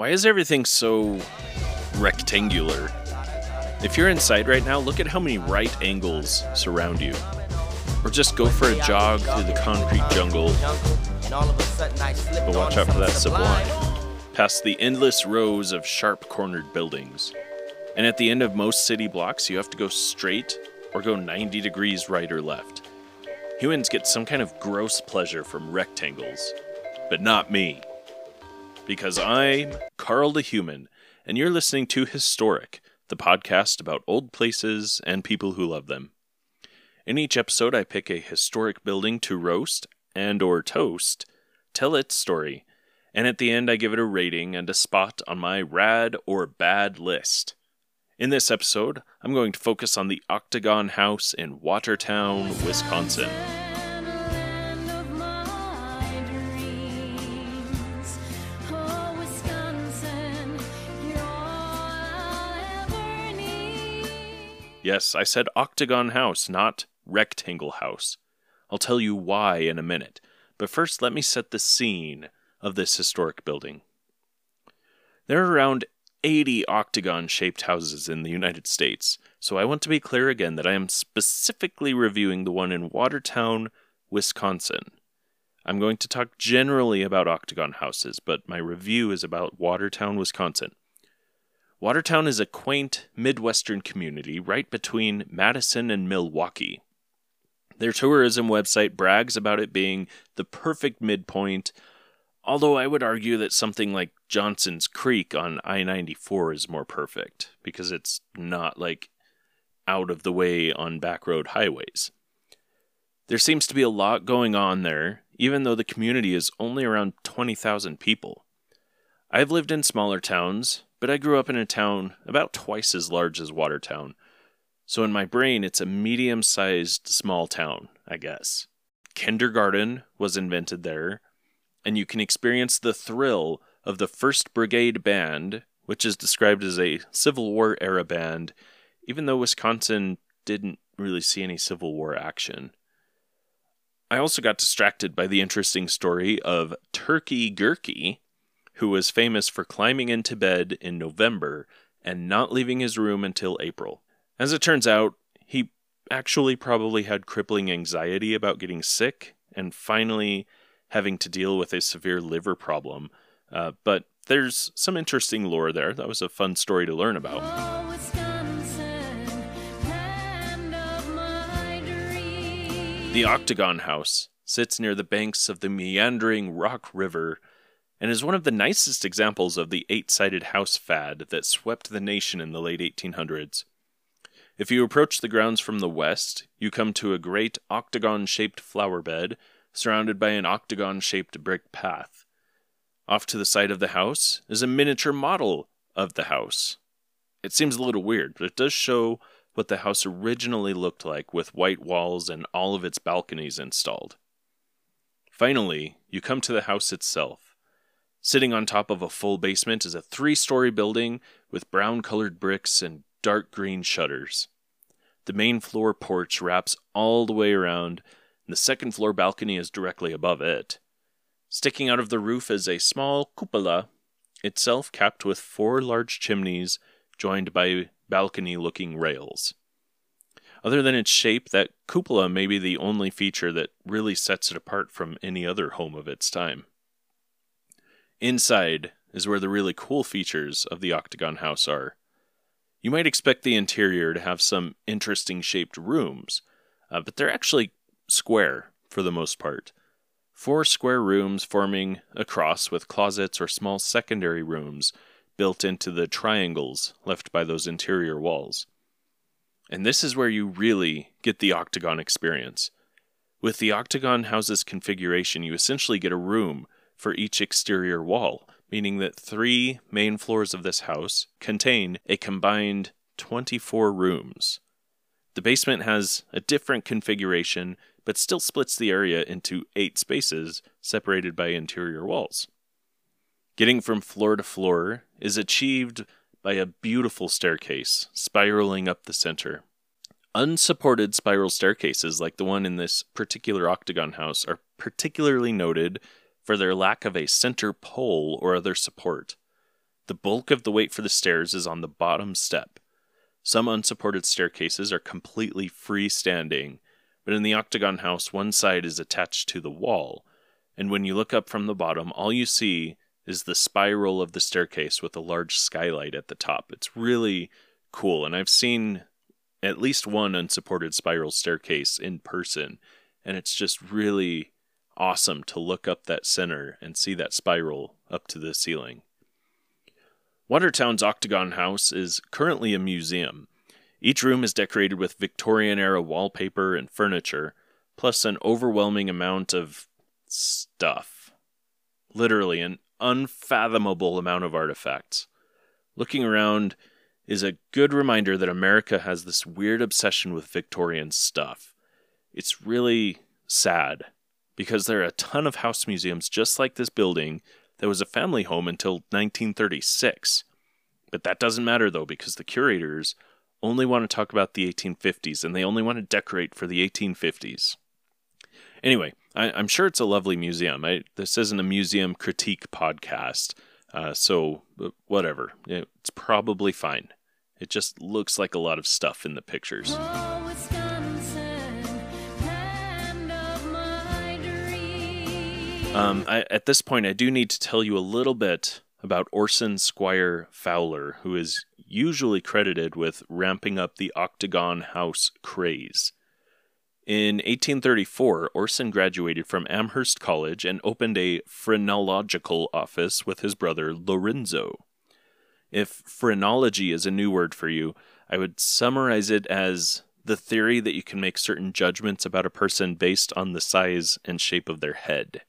Why is everything so rectangular? If you're inside right now, look at how many right angles surround you. Or just go for a jog through the concrete jungle. But watch out for that sublime. Past the endless rows of sharp cornered buildings. And at the end of most city blocks, you have to go straight or go 90 degrees right or left. Humans get some kind of gross pleasure from rectangles, but not me. Because I'm Carl the Human, and you're listening to Historic, the podcast about old places and people who love them. In each episode, I pick a historic building to roast and or toast, tell its story, and at the end I give it a rating and a spot on my rad or bad list. In this episode, I'm going to focus on the Octagon House in Watertown, Wisconsin. Yes, I said Octagon House, not Rectangle House. I'll tell you why in a minute, but first let me set the scene of this historic building. There are around 80 octagon shaped houses in the United States, so I want to be clear again that I am specifically reviewing the one in Watertown, Wisconsin. I'm going to talk generally about octagon houses, but my review is about Watertown, Wisconsin. Watertown is a quaint Midwestern community right between Madison and Milwaukee. Their tourism website brags about it being the perfect midpoint Although I would argue that something like Johnson's Creek on I 94 is more perfect because it's not like out of the way on back road highways. There seems to be a lot going on there, even though the community is only around 20,000 people. I've lived in smaller towns, but I grew up in a town about twice as large as Watertown. So in my brain, it's a medium sized small town, I guess. Kindergarten was invented there, and you can experience the thrill of the 1st Brigade Band, which is described as a Civil War era band, even though Wisconsin didn't really see any Civil War action. I also got distracted by the interesting story of Turkey Gurkey, who was famous for climbing into bed in November and not leaving his room until April. As it turns out, he actually probably had crippling anxiety about getting sick and finally having to deal with a severe liver problem. Uh, but there's some interesting lore there. That was a fun story to learn about. the Octagon House sits near the banks of the meandering Rock River and is one of the nicest examples of the eight sided house fad that swept the nation in the late 1800s. If you approach the grounds from the west, you come to a great octagon shaped flower bed surrounded by an octagon shaped brick path. Off to the side of the house is a miniature model of the house. It seems a little weird, but it does show what the house originally looked like with white walls and all of its balconies installed. Finally, you come to the house itself. Sitting on top of a full basement is a three story building with brown colored bricks and dark green shutters. The main floor porch wraps all the way around and the second floor balcony is directly above it. Sticking out of the roof is a small cupola, itself capped with four large chimneys joined by balcony looking rails. Other than its shape, that cupola may be the only feature that really sets it apart from any other home of its time. Inside is where the really cool features of the Octagon House are. You might expect the interior to have some interesting shaped rooms, uh, but they're actually square for the most part. Four square rooms forming a cross with closets or small secondary rooms built into the triangles left by those interior walls. And this is where you really get the octagon experience. With the octagon house's configuration, you essentially get a room for each exterior wall, meaning that three main floors of this house contain a combined 24 rooms. The basement has a different configuration but still splits the area into eight spaces separated by interior walls. Getting from floor to floor is achieved by a beautiful staircase spiraling up the center. Unsupported spiral staircases, like the one in this particular octagon house, are particularly noted for their lack of a center pole or other support. The bulk of the weight for the stairs is on the bottom step. Some unsupported staircases are completely freestanding, but in the octagon house, one side is attached to the wall, and when you look up from the bottom, all you see is the spiral of the staircase with a large skylight at the top. It's really cool, and I've seen at least one unsupported spiral staircase in person, and it's just really awesome to look up that center and see that spiral up to the ceiling. Watertown's Octagon House is currently a museum. Each room is decorated with Victorian era wallpaper and furniture, plus an overwhelming amount of stuff. Literally, an unfathomable amount of artifacts. Looking around is a good reminder that America has this weird obsession with Victorian stuff. It's really sad because there are a ton of house museums just like this building that was a family home until 1936. But that doesn't matter though, because the curators only want to talk about the 1850s and they only want to decorate for the 1850s. Anyway, I, am sure it's a lovely museum. I, this isn't a museum critique podcast, uh, so uh, whatever. It's probably fine. It just looks like a lot of stuff in the pictures. Um, I, at this point, I do need to tell you a little bit about Orson Squire Fowler, who is usually credited with ramping up the Octagon House craze. In 1834, Orson graduated from Amherst College and opened a phrenological office with his brother Lorenzo. If phrenology is a new word for you, I would summarize it as the theory that you can make certain judgments about a person based on the size and shape of their head.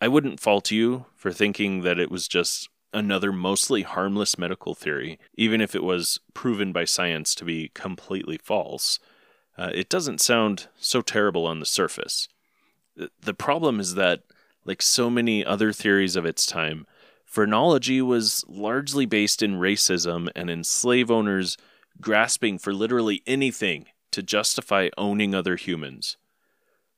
I wouldn't fault you for thinking that it was just another mostly harmless medical theory, even if it was proven by science to be completely false. Uh, it doesn't sound so terrible on the surface. The problem is that, like so many other theories of its time, phrenology was largely based in racism and in slave owners grasping for literally anything to justify owning other humans.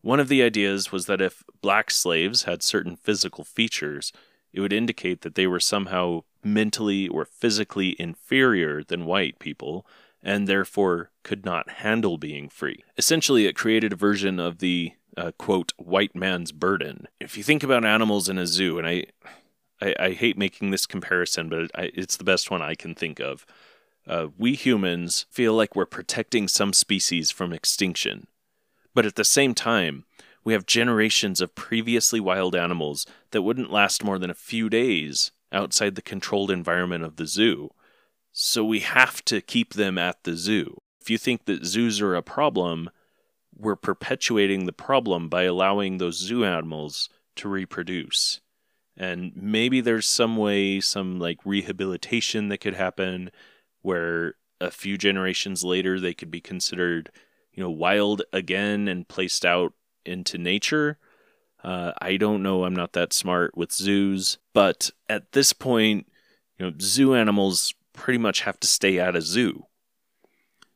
One of the ideas was that if black slaves had certain physical features, it would indicate that they were somehow mentally or physically inferior than white people, and therefore could not handle being free. Essentially, it created a version of the uh, quote white man's burden. If you think about animals in a zoo, and I, I, I hate making this comparison, but I, it's the best one I can think of. Uh, we humans feel like we're protecting some species from extinction, but at the same time, we have generations of previously wild animals that wouldn't last more than a few days outside the controlled environment of the zoo so we have to keep them at the zoo. If you think that zoos are a problem, we're perpetuating the problem by allowing those zoo animals to reproduce. And maybe there's some way, some like rehabilitation that could happen where a few generations later they could be considered, you know, wild again and placed out into nature. Uh, I don't know. I'm not that smart with zoos, but at this point, you know, zoo animals pretty much have to stay at a zoo.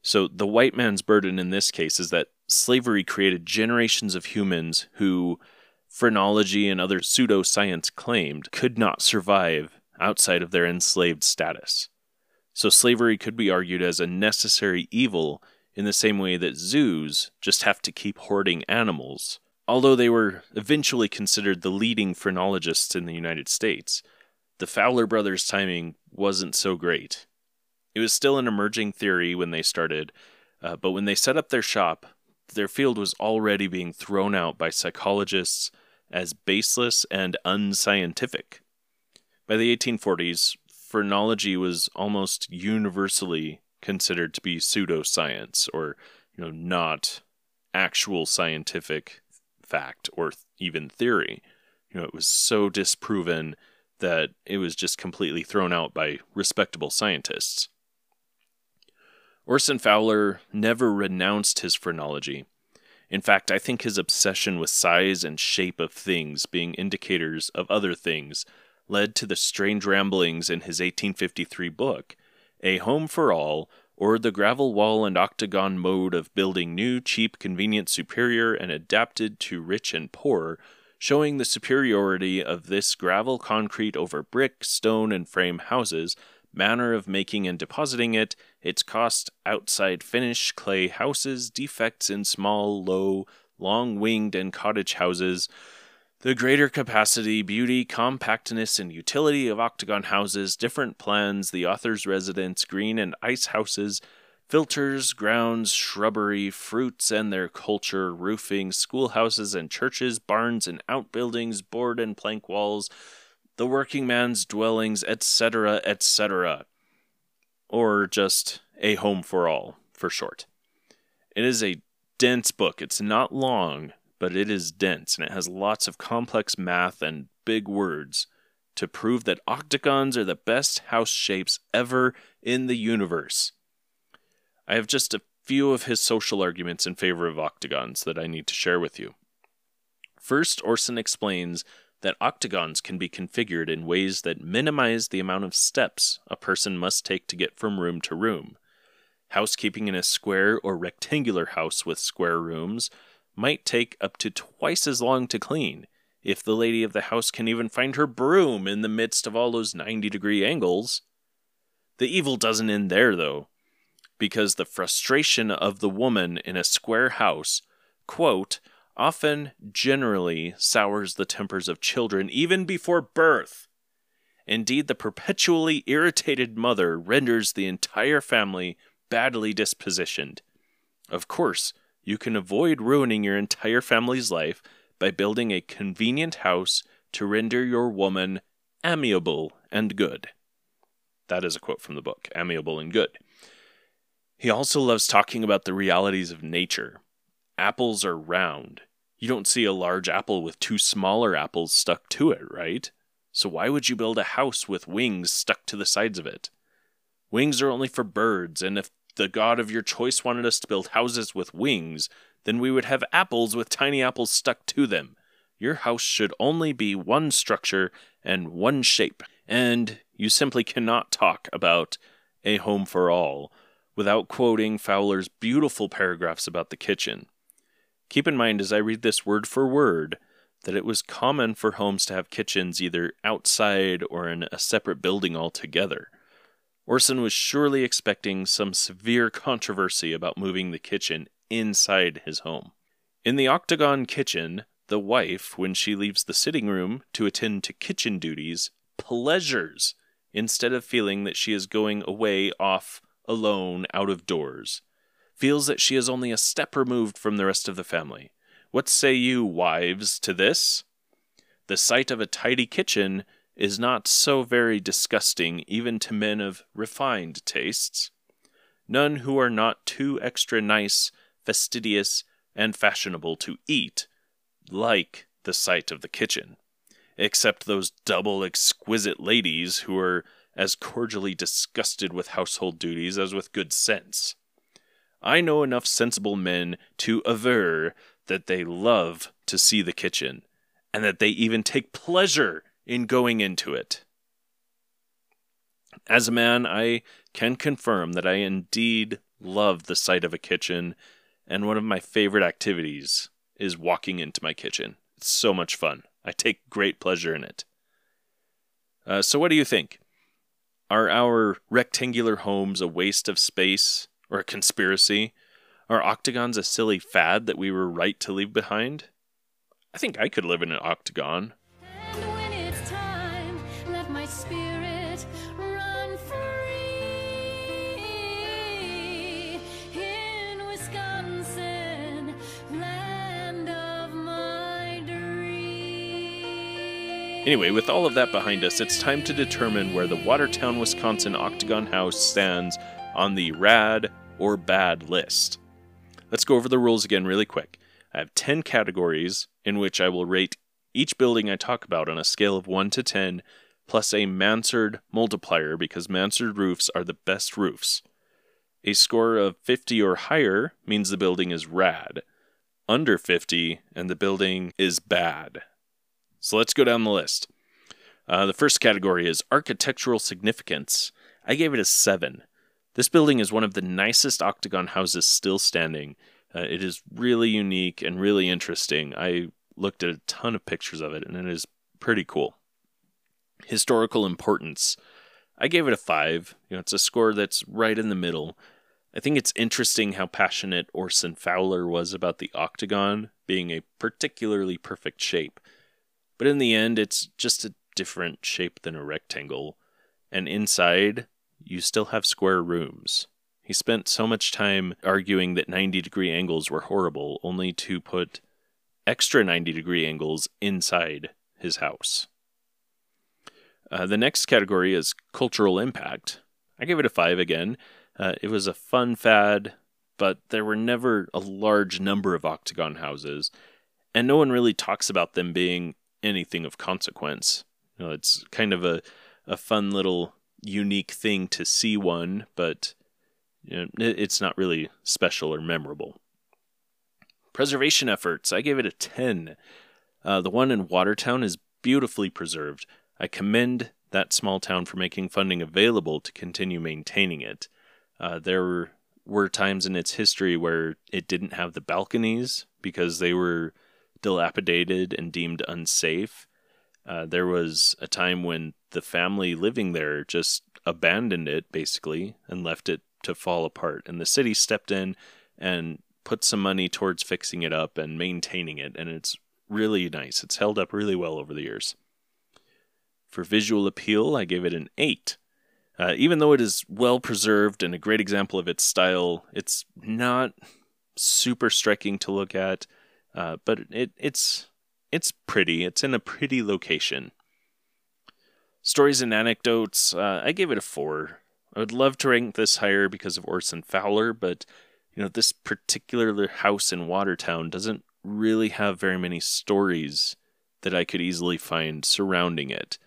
So the white man's burden in this case is that slavery created generations of humans who phrenology and other pseudoscience claimed could not survive outside of their enslaved status. So slavery could be argued as a necessary evil in the same way that zoos just have to keep hoarding animals. Although they were eventually considered the leading phrenologists in the United States, the Fowler brothers' timing wasn't so great. It was still an emerging theory when they started, uh, but when they set up their shop, their field was already being thrown out by psychologists as baseless and unscientific. By the 1840s, phrenology was almost universally considered to be pseudoscience or you know not actual scientific fact or even theory. You know, it was so disproven that it was just completely thrown out by respectable scientists. Orson Fowler never renounced his phrenology. In fact, I think his obsession with size and shape of things being indicators of other things led to the strange ramblings in his 1853 book, A Home for All, or the gravel wall and octagon mode of building new, cheap, convenient, superior, and adapted to rich and poor, showing the superiority of this gravel concrete over brick, stone, and frame houses, manner of making and depositing it, its cost, outside finish, clay houses, defects in small, low, long winged, and cottage houses, the greater capacity, beauty, compactness, and utility of octagon houses, different plans, the author's residence, green and ice houses, filters, grounds, shrubbery, fruits and their culture, roofing, schoolhouses and churches, barns and outbuildings, board and plank walls, the working man's dwellings, etc., etc. Or just a home for all, for short. It is a dense book. It's not long, but it is dense and it has lots of complex math and big words to prove that octagons are the best house shapes ever in the universe. I have just a few of his social arguments in favor of octagons that I need to share with you. First, Orson explains that octagons can be configured in ways that minimize the amount of steps a person must take to get from room to room. Housekeeping in a square or rectangular house with square rooms might take up to twice as long to clean if the lady of the house can even find her broom in the midst of all those 90 degree angles. The evil doesn't end there, though, because the frustration of the woman in a square house, quote, often generally sours the tempers of children even before birth. Indeed, the perpetually irritated mother renders the entire family badly dispositioned. Of course, you can avoid ruining your entire family's life by building a convenient house to render your woman amiable and good. That is a quote from the book Amiable and Good. He also loves talking about the realities of nature. Apples are round. You don't see a large apple with two smaller apples stuck to it, right? So why would you build a house with wings stuck to the sides of it? Wings are only for birds, and if the god of your choice wanted us to build houses with wings, then we would have apples with tiny apples stuck to them. Your house should only be one structure and one shape, and you simply cannot talk about a home for all without quoting Fowler's beautiful paragraphs about the kitchen. Keep in mind as I read this word for word that it was common for homes to have kitchens either outside or in a separate building altogether. Orson was surely expecting some severe controversy about moving the kitchen inside his home. In the octagon kitchen, the wife, when she leaves the sitting room to attend to kitchen duties, pleasures instead of feeling that she is going away off alone out of doors, feels that she is only a step removed from the rest of the family. What say you, wives, to this? The sight of a tidy kitchen is not so very disgusting even to men of refined tastes. None who are not too extra nice, fastidious, and fashionable to eat like the sight of the kitchen, except those double exquisite ladies who are as cordially disgusted with household duties as with good sense. I know enough sensible men to aver that they love to see the kitchen, and that they even take pleasure in going into it. As a man, I can confirm that I indeed love the sight of a kitchen, and one of my favorite activities is walking into my kitchen. It's so much fun. I take great pleasure in it. Uh, so, what do you think? Are our rectangular homes a waste of space or a conspiracy? Are octagons a silly fad that we were right to leave behind? I think I could live in an octagon. Anyway, with all of that behind us, it's time to determine where the Watertown, Wisconsin Octagon House stands on the rad or bad list. Let's go over the rules again really quick. I have 10 categories in which I will rate each building I talk about on a scale of 1 to 10, plus a mansard multiplier because mansard roofs are the best roofs. A score of 50 or higher means the building is rad. Under 50, and the building is bad. So let's go down the list. Uh, the first category is architectural significance. I gave it a 7. This building is one of the nicest octagon houses still standing. Uh, it is really unique and really interesting. I looked at a ton of pictures of it, and it is pretty cool. Historical importance. I gave it a five. You know, it's a score that's right in the middle. I think it's interesting how passionate Orson Fowler was about the octagon being a particularly perfect shape. But in the end, it's just a different shape than a rectangle. And inside, you still have square rooms. He spent so much time arguing that 90 degree angles were horrible, only to put extra 90 degree angles inside his house. Uh, the next category is cultural impact. I gave it a 5 again. Uh, it was a fun fad, but there were never a large number of octagon houses, and no one really talks about them being anything of consequence. You know, it's kind of a, a fun little unique thing to see one, but you know, it's not really special or memorable. Preservation efforts, I gave it a 10. Uh, the one in Watertown is beautifully preserved. I commend that small town for making funding available to continue maintaining it. Uh, there were times in its history where it didn't have the balconies because they were dilapidated and deemed unsafe. Uh, there was a time when the family living there just abandoned it basically and left it to fall apart. And the city stepped in and put some money towards fixing it up and maintaining it. And it's really nice. It's held up really well over the years. For visual appeal, I gave it an 8. Uh, even though it is well preserved and a great example of its style, it's not super striking to look at, uh, but it, it's it's pretty. It's in a pretty location. Stories and anecdotes, uh, I gave it a four. I would love to rank this higher because of Orson Fowler, but you know this particular house in Watertown doesn't really have very many stories that I could easily find surrounding it.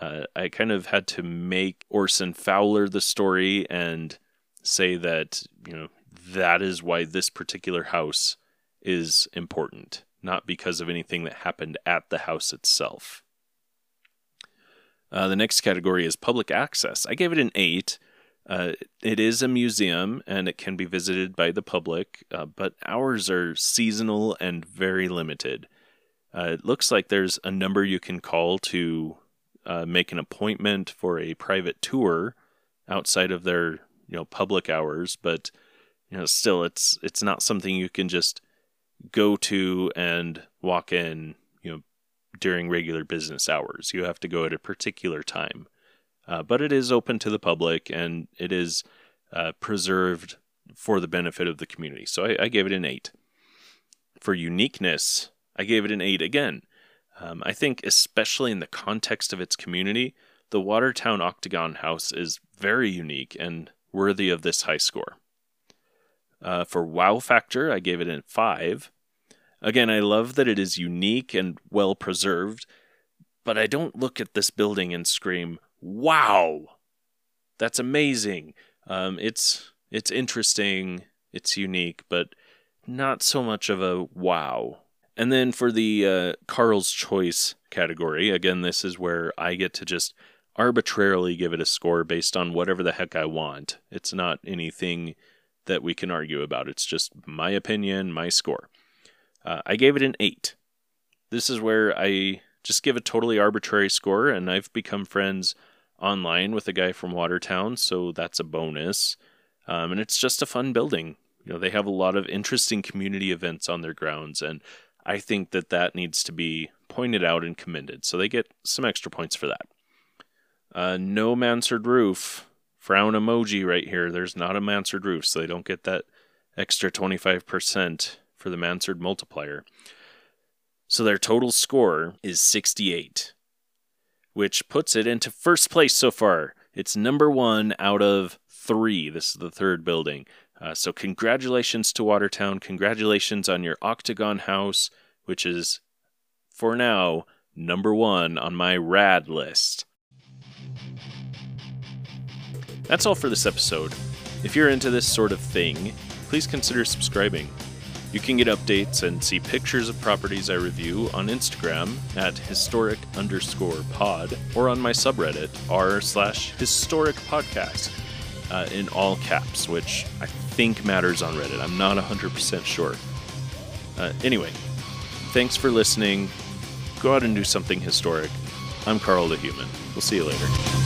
Uh, I kind of had to make Orson Fowler the story and say that you know that is why this particular house is important, not because of anything that happened at the house itself. Uh, the next category is public access. I gave it an 8. Uh, it is a museum and it can be visited by the public, uh, but hours are seasonal and very limited. Uh, it looks like there's a number you can call to uh, make an appointment for a private tour outside of their you know public hours, but you know still it's it's not something you can just go to and walk in you know during regular business hours. You have to go at a particular time. Uh, but it is open to the public and it is uh, preserved for the benefit of the community. So I, I, gave it an 8. For uniqueness, I gave it an 8 again. Um, I think, especially in the context of its community, the Watertown Octagon House is very unique and worthy of this high score. Uh, for wow factor, I gave it a 5. Again, I love that it is unique and well preserved, but I don't look at this building and scream, "Wow, that's amazing!" Um, it's it's interesting, it's unique, but not so much of a wow. And then for the uh, Carl's Choice category, again, this is where I get to just arbitrarily give it a score based on whatever the heck I want. It's not anything that we can argue about. It's just my opinion, my score. Uh, I gave it an 8. This is where I just give a totally arbitrary score, and I've become friends online with a guy from Watertown, so that's a bonus. Um, and it's just a fun building. You know, they have a lot of interesting community events on their grounds, and I think that that needs to be pointed out and commended. So they get some extra points for that. Uh, no mansard roof. Frown emoji right here. There's not a mansard roof, so they don't get that extra 25% for the Mansard multiplier. So their total score is 68, which puts it into first place so far. It's number one out of three. This is the third building. Uh, so congratulations to Watertown. Congratulations on your Octagon House, which is, for now, number one on my rad list. That's all for this episode. If you're into this sort of thing, please consider subscribing. You can get updates and see pictures of properties I review on Instagram at historic underscore pod or on my subreddit r slash historic podcast uh, in all caps, which I think matters on Reddit. I'm not 100% sure. Uh, anyway, Thanks for listening. Go out and do something historic. I'm Carl the Human. We'll see you later.